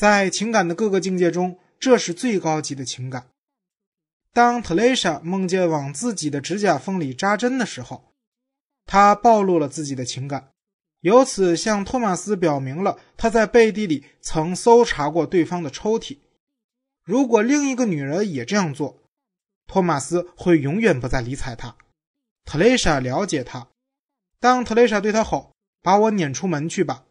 在情感的各个境界中，这是最高级的情感。当特蕾莎梦见往自己的指甲缝里扎针的时候，她暴露了自己的情感，由此向托马斯表明了她在背地里曾搜查过对方的抽屉。如果另一个女人也这样做，托马斯会永远不再理睬她。特蕾莎了解他。当特蕾莎对他吼：“把我撵出门去吧！”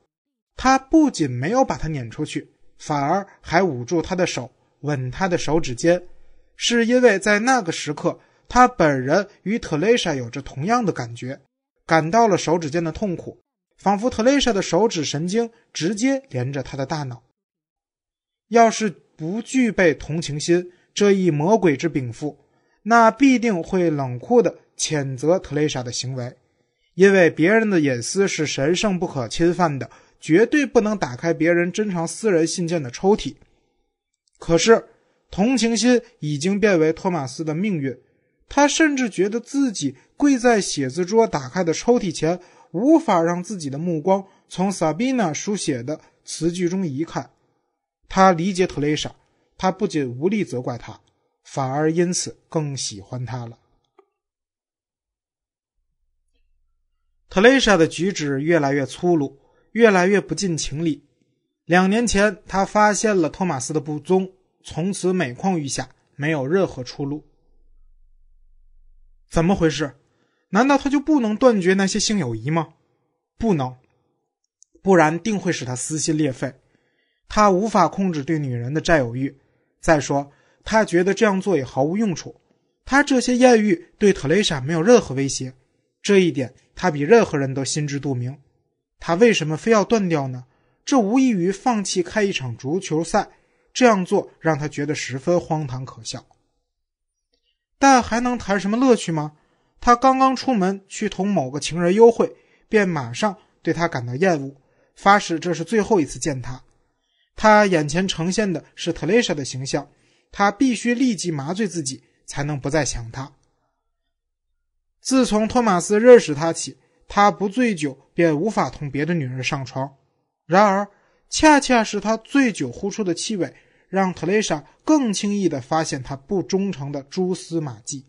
他不仅没有把他撵出去，反而还捂住他的手，吻他的手指尖。是因为在那个时刻，他本人与特蕾莎有着同样的感觉，感到了手指间的痛苦，仿佛特蕾莎的手指神经直接连着他的大脑。要是不具备同情心这一魔鬼之禀赋，那必定会冷酷地谴责特蕾莎的行为，因为别人的隐私是神圣不可侵犯的，绝对不能打开别人珍藏私人信件的抽屉。可是。同情心已经变为托马斯的命运，他甚至觉得自己跪在写字桌打开的抽屉前，无法让自己的目光从萨宾娜书写的词句中移开。他理解特蕾莎，他不仅无力责怪她，反而因此更喜欢她了。特蕾莎的举止越来越粗鲁，越来越不近情理。两年前，他发现了托马斯的不忠。从此每况愈下，没有任何出路。怎么回事？难道他就不能断绝那些性友谊吗？不能，不然定会使他撕心裂肺。他无法控制对女人的占有欲。再说，他觉得这样做也毫无用处。他这些艳遇对特蕾莎没有任何威胁，这一点他比任何人都心知肚明。他为什么非要断掉呢？这无异于放弃开一场足球赛。这样做让他觉得十分荒唐可笑，但还能谈什么乐趣吗？他刚刚出门去同某个情人幽会，便马上对他感到厌恶，发誓这是最后一次见他。他眼前呈现的是特蕾莎的形象，他必须立即麻醉自己，才能不再想他。自从托马斯认识他起，他不醉酒便无法同别的女人上床。然而。恰恰是他醉酒呼出的气味，让特蕾莎更轻易地发现他不忠诚的蛛丝马迹。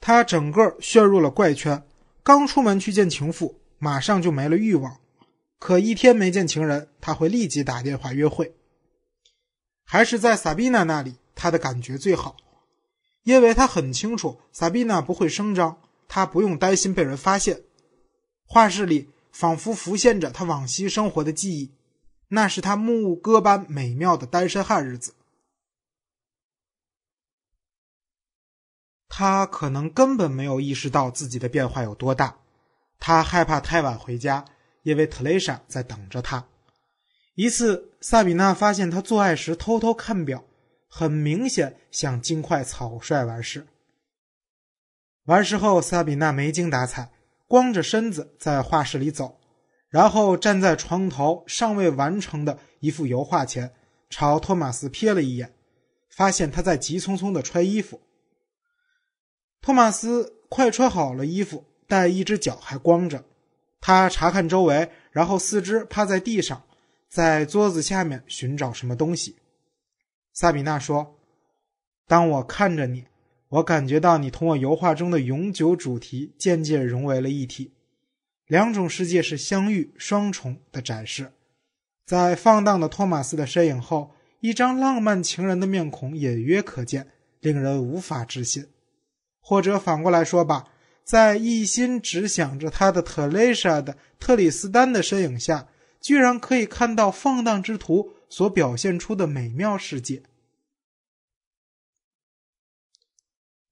他整个陷入了怪圈，刚出门去见情妇，马上就没了欲望；可一天没见情人，他会立即打电话约会。还是在萨宾娜那里，他的感觉最好，因为他很清楚萨宾娜不会声张，他不用担心被人发现。画室里。仿佛浮现着他往昔生活的记忆，那是他牧歌般美妙的单身汉日子。他可能根本没有意识到自己的变化有多大。他害怕太晚回家，因为特蕾莎在等着他。一次，萨比娜发现他做爱时偷偷看表，很明显想尽快草率完事。完事后，萨比娜没精打采。光着身子在画室里走，然后站在床头尚未完成的一幅油画前，朝托马斯瞥了一眼，发现他在急匆匆地穿衣服。托马斯快穿好了衣服，但一只脚还光着。他查看周围，然后四肢趴在地上，在桌子下面寻找什么东西。萨比娜说：“当我看着你。”我感觉到你同我油画中的永久主题渐渐融为了一体，两种世界是相遇双重的展示。在放荡的托马斯的身影后，一张浪漫情人的面孔隐约可见，令人无法置信。或者反过来说吧，在一心只想着他的特蕾莎的特里斯丹的身影下，居然可以看到放荡之徒所表现出的美妙世界。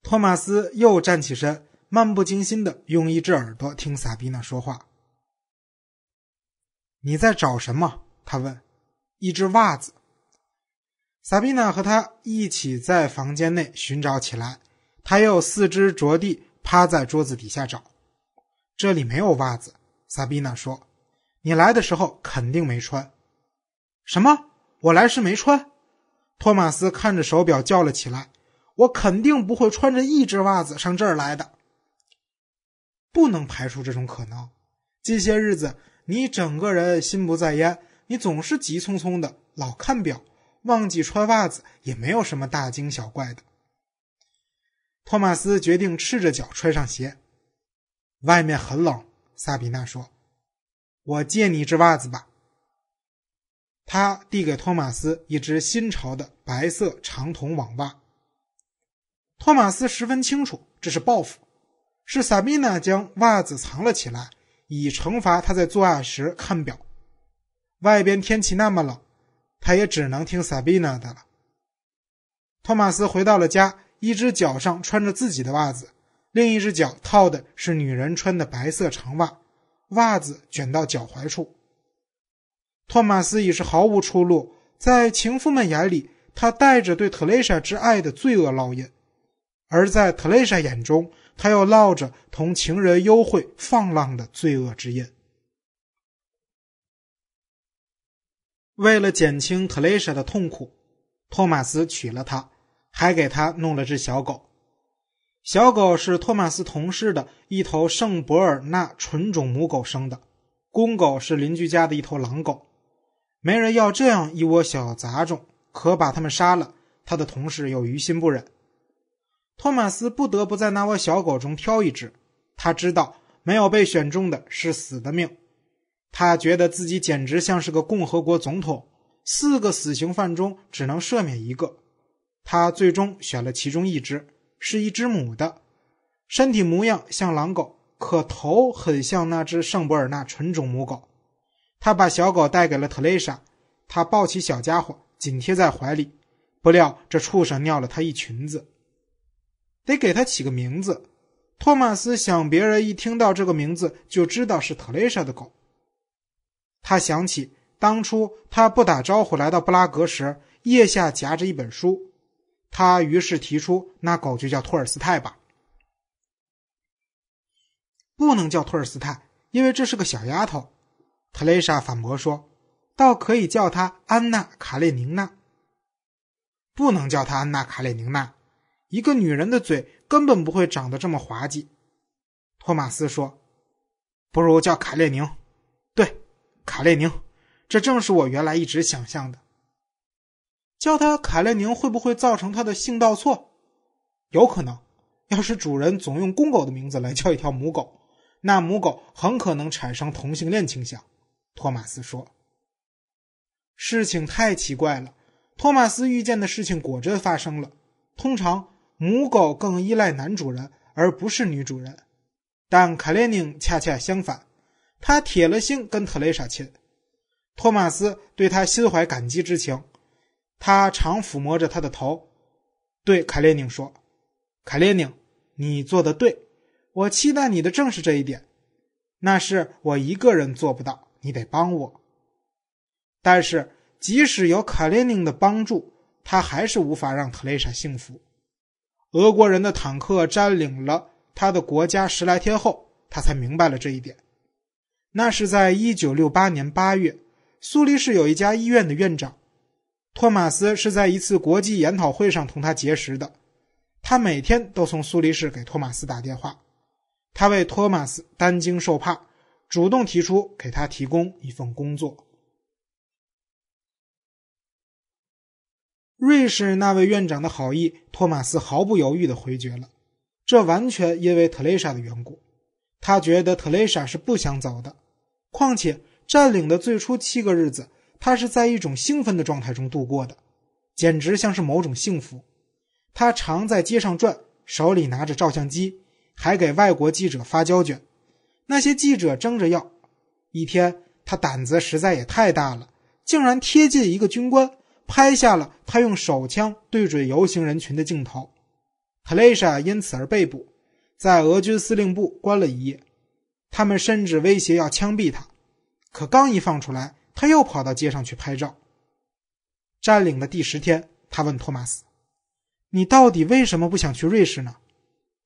托马斯又站起身，漫不经心的用一只耳朵听萨宾娜说话。“你在找什么？”他问。“一只袜子。”萨宾娜和他一起在房间内寻找起来。他又四肢着地，趴在桌子底下找。“这里没有袜子。”萨宾娜说。“你来的时候肯定没穿。”“什么？我来时没穿？”托马斯看着手表叫了起来。我肯定不会穿着一只袜子上这儿来的，不能排除这种可能。近些日子你整个人心不在焉，你总是急匆匆的，老看表，忘记穿袜子，也没有什么大惊小怪的。托马斯决定赤着脚穿上鞋。外面很冷，萨比娜说：“我借你一只袜子吧。”他递给托马斯一只新潮的白色长筒网袜。托马斯十分清楚，这是报复，是萨比娜将袜子藏了起来，以惩罚他在作案时看表。外边天气那么冷，他也只能听萨比娜的了。托马斯回到了家，一只脚上穿着自己的袜子，另一只脚套的是女人穿的白色长袜，袜子卷到脚踝处。托马斯已是毫无出路，在情妇们眼里，他带着对特蕾莎之爱的罪恶烙印。而在特蕾莎眼中，他又烙着同情人幽会放浪的罪恶之印。为了减轻特蕾莎的痛苦，托马斯娶了她，还给她弄了只小狗。小狗是托马斯同事的一头圣伯尔纳纯种母狗生的，公狗是邻居家的一头狼狗。没人要这样一窝小杂种，可把他们杀了，他的同事又于心不忍。托马斯不得不在那窝小狗中挑一只。他知道没有被选中的是死的命。他觉得自己简直像是个共和国总统。四个死刑犯中只能赦免一个。他最终选了其中一只，是一只母的，身体模样像狼狗，可头很像那只圣伯尔纳纯种母狗。他把小狗带给了特蕾莎，他抱起小家伙紧贴在怀里，不料这畜生尿了他一裙子。得给他起个名字。托马斯想，别人一听到这个名字就知道是特蕾莎的狗。他想起当初他不打招呼来到布拉格时，腋下夹着一本书。他于是提出，那狗就叫托尔斯泰吧。不能叫托尔斯泰，因为这是个小丫头。特蕾莎反驳说：“倒可以叫她安娜·卡列宁娜。”不能叫她安娜·卡列宁娜。一个女人的嘴根本不会长得这么滑稽，托马斯说：“不如叫卡列宁。”对，卡列宁，这正是我原来一直想象的。叫他卡列宁会不会造成他的性倒错？有可能。要是主人总用公狗的名字来叫一条母狗，那母狗很可能产生同性恋倾向。托马斯说：“事情太奇怪了。”托马斯预见的事情果真发生了。通常。母狗更依赖男主人，而不是女主人。但卡列宁恰恰相反，他铁了心跟特蕾莎亲。托马斯对他心怀感激之情，他常抚摸着他的头，对卡列宁说：“卡列宁，你做的对，我期待你的正是这一点。那是我一个人做不到，你得帮我。但是即使有卡列宁的帮助，他还是无法让特蕾莎幸福。”俄国人的坦克占领了他的国家十来天后，他才明白了这一点。那是在一九六八年八月，苏黎世有一家医院的院长托马斯是在一次国际研讨会上同他结识的。他每天都从苏黎世给托马斯打电话，他为托马斯担惊受怕，主动提出给他提供一份工作。瑞士那位院长的好意，托马斯毫不犹豫地回绝了。这完全因为特蕾莎的缘故。他觉得特蕾莎是不想走的。况且占领的最初七个日子，他是在一种兴奋的状态中度过的，简直像是某种幸福。他常在街上转，手里拿着照相机，还给外国记者发胶卷。那些记者争着要。一天，他胆子实在也太大了，竟然贴近一个军官。拍下了他用手枪对准游行人群的镜头，特雷莎因此而被捕，在俄军司令部关了一夜。他们甚至威胁要枪毙他，可刚一放出来，他又跑到街上去拍照。占领的第十天，他问托马斯：“你到底为什么不想去瑞士呢？”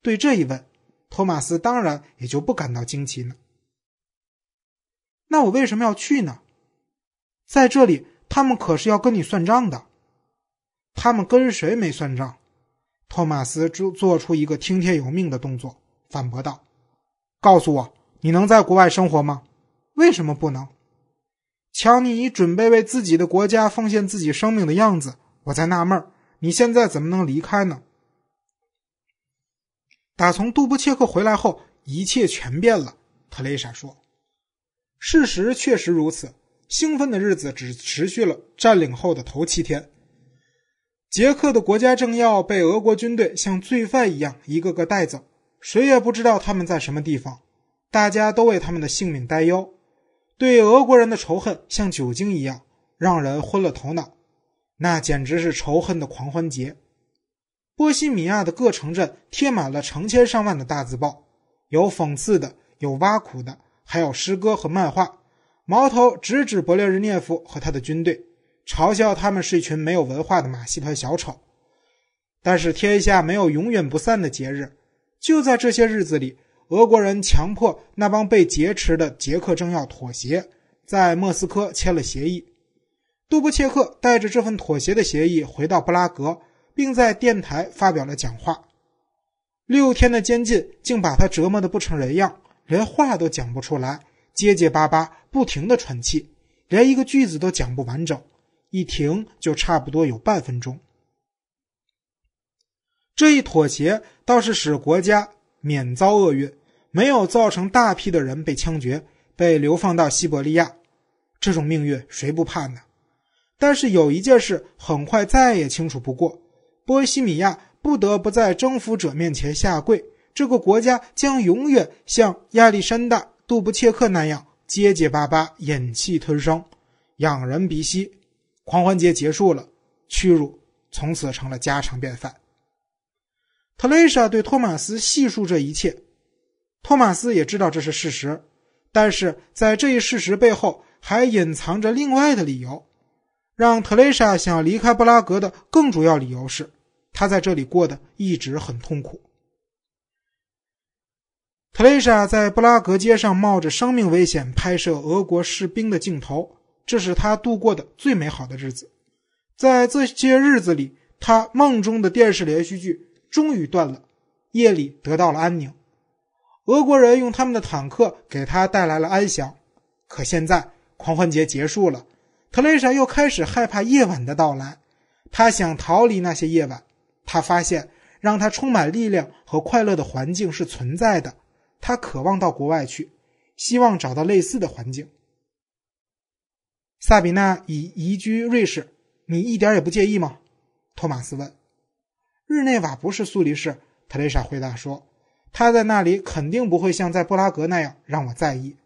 对这一问，托马斯当然也就不感到惊奇了。那我为什么要去呢？在这里。他们可是要跟你算账的。他们跟谁没算账？托马斯做做出一个听天由命的动作，反驳道：“告诉我，你能在国外生活吗？为什么不能？瞧你已准备为自己的国家奉献自己生命的样子，我在纳闷你现在怎么能离开呢？打从杜布切克回来后，一切全变了。特蕾莎说：“事实确实如此。兴奋的日子只持续了占领后的头七天。捷克的国家政要被俄国军队像罪犯一样一个个带走，谁也不知道他们在什么地方。大家都为他们的性命担忧。”对俄国人的仇恨像酒精一样，让人昏了头脑。那简直是仇恨的狂欢节。波西米亚的各城镇贴满了成千上万的大字报，有讽刺的，有挖苦的，还有诗歌和漫画。矛头直指勃列日涅夫和他的军队，嘲笑他们是一群没有文化的马戏团小丑。但是天下没有永远不散的节日，就在这些日子里。俄国人强迫那帮被劫持的捷克政要妥协，在莫斯科签了协议。杜布切克带着这份妥协的协议回到布拉格，并在电台发表了讲话。六天的监禁竟把他折磨得不成人样，连话都讲不出来，结结巴巴，不停的喘气，连一个句子都讲不完整，一停就差不多有半分钟。这一妥协倒是使国家。免遭厄运，没有造成大批的人被枪决、被流放到西伯利亚，这种命运谁不怕呢？但是有一件事很快再也清楚不过：波西米亚不得不在征服者面前下跪，这个国家将永远向亚历山大·杜布切克那样结结巴巴、忍气吞声，仰人鼻息。狂欢节结束了，屈辱从此成了家常便饭。特蕾莎对托马斯细述这一切，托马斯也知道这是事实，但是在这一事实背后还隐藏着另外的理由。让特蕾莎想离开布拉格的更主要理由是，他在这里过得一直很痛苦。特蕾莎在布拉格街上冒着生命危险拍摄俄国士兵的镜头，这是她度过的最美好的日子。在这些日子里，她梦中的电视连续剧。终于断了，夜里得到了安宁。俄国人用他们的坦克给他带来了安详。可现在狂欢节结束了，特蕾莎又开始害怕夜晚的到来。她想逃离那些夜晚。她发现让她充满力量和快乐的环境是存在的。他渴望到国外去，希望找到类似的环境。萨比娜已移居瑞士，你一点也不介意吗？托马斯问。日内瓦不是苏黎世，特蕾莎回答说：“他在那里肯定不会像在布拉格那样让我在意。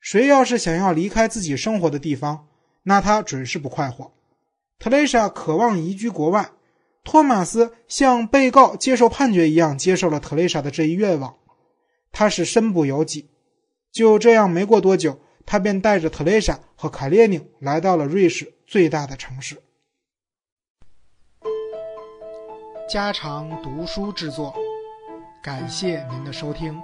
谁要是想要离开自己生活的地方，那他准是不快活。”特蕾莎渴望移居国外，托马斯像被告接受判决一样接受了特蕾莎的这一愿望。他是身不由己。就这样，没过多久，他便带着特蕾莎和卡列宁来到了瑞士最大的城市。家常读书制作，感谢您的收听。